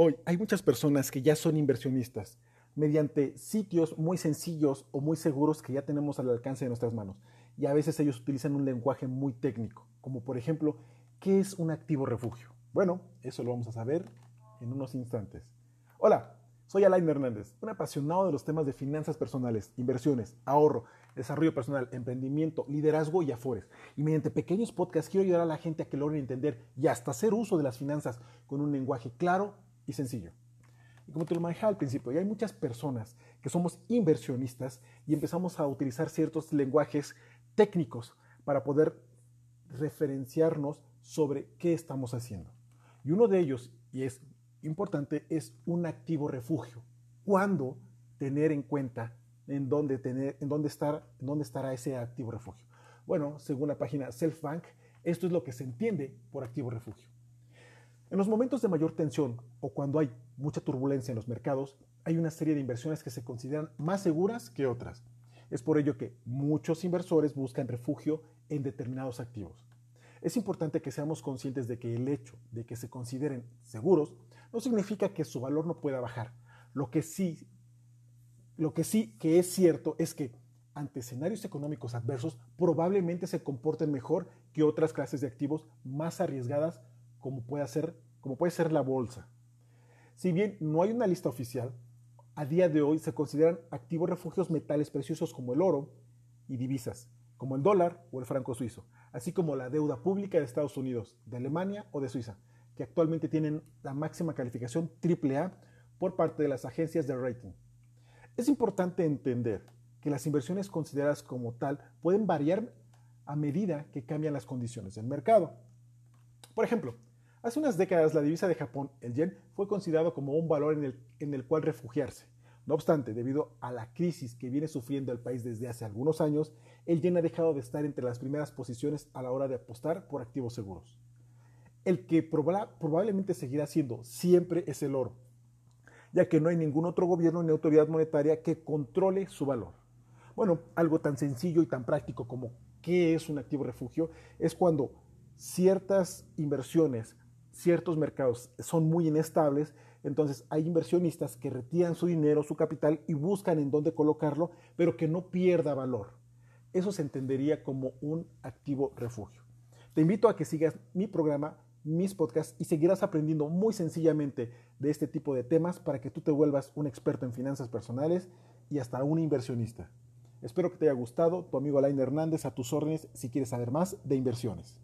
Hoy hay muchas personas que ya son inversionistas mediante sitios muy sencillos o muy seguros que ya tenemos al alcance de nuestras manos. Y a veces ellos utilizan un lenguaje muy técnico, como por ejemplo, ¿qué es un activo refugio? Bueno, eso lo vamos a saber en unos instantes. Hola, soy Alain Hernández, un apasionado de los temas de finanzas personales, inversiones, ahorro, desarrollo personal, emprendimiento, liderazgo y afores. Y mediante pequeños podcasts quiero ayudar a la gente a que logren entender y hasta hacer uso de las finanzas con un lenguaje claro y sencillo. Y como te lo manejaba al principio, ya hay muchas personas que somos inversionistas y empezamos a utilizar ciertos lenguajes técnicos para poder referenciarnos sobre qué estamos haciendo. Y uno de ellos, y es importante, es un activo refugio. ¿Cuándo tener en cuenta en dónde, tener, en dónde, estar, en dónde estará ese activo refugio? Bueno, según la página Selfbank, esto es lo que se entiende por activo refugio. En los momentos de mayor tensión o cuando hay mucha turbulencia en los mercados, hay una serie de inversiones que se consideran más seguras que otras. Es por ello que muchos inversores buscan refugio en determinados activos. Es importante que seamos conscientes de que el hecho de que se consideren seguros no significa que su valor no pueda bajar. Lo que sí, lo que sí que es cierto es que ante escenarios económicos adversos probablemente se comporten mejor que otras clases de activos más arriesgadas como puede ser, como puede ser la bolsa. Si bien no hay una lista oficial, a día de hoy se consideran activos refugios metales preciosos como el oro y divisas, como el dólar o el franco suizo, así como la deuda pública de Estados Unidos, de Alemania o de Suiza, que actualmente tienen la máxima calificación AAA por parte de las agencias de rating. Es importante entender que las inversiones consideradas como tal pueden variar a medida que cambian las condiciones del mercado. Por ejemplo, Hace unas décadas la divisa de Japón, el yen, fue considerado como un valor en el, en el, cual refugiarse. No obstante, debido a la crisis que viene sufriendo el país desde hace algunos años, el yen ha dejado de estar entre las primeras posiciones a la hora de apostar por activos seguros. El que probablemente seguirá siendo siempre es el oro, ya que no hay ningún otro gobierno ni autoridad monetaria que controle su valor. Bueno, algo tan sencillo y tan práctico como qué es un activo refugio es cuando ciertas inversiones ciertos mercados son muy inestables, entonces hay inversionistas que retiran su dinero, su capital y buscan en dónde colocarlo, pero que no pierda valor. Eso se entendería como un activo refugio. Te invito a que sigas mi programa, mis podcasts y seguirás aprendiendo muy sencillamente de este tipo de temas para que tú te vuelvas un experto en finanzas personales y hasta un inversionista. Espero que te haya gustado. Tu amigo Alain Hernández a tus órdenes si quieres saber más de inversiones.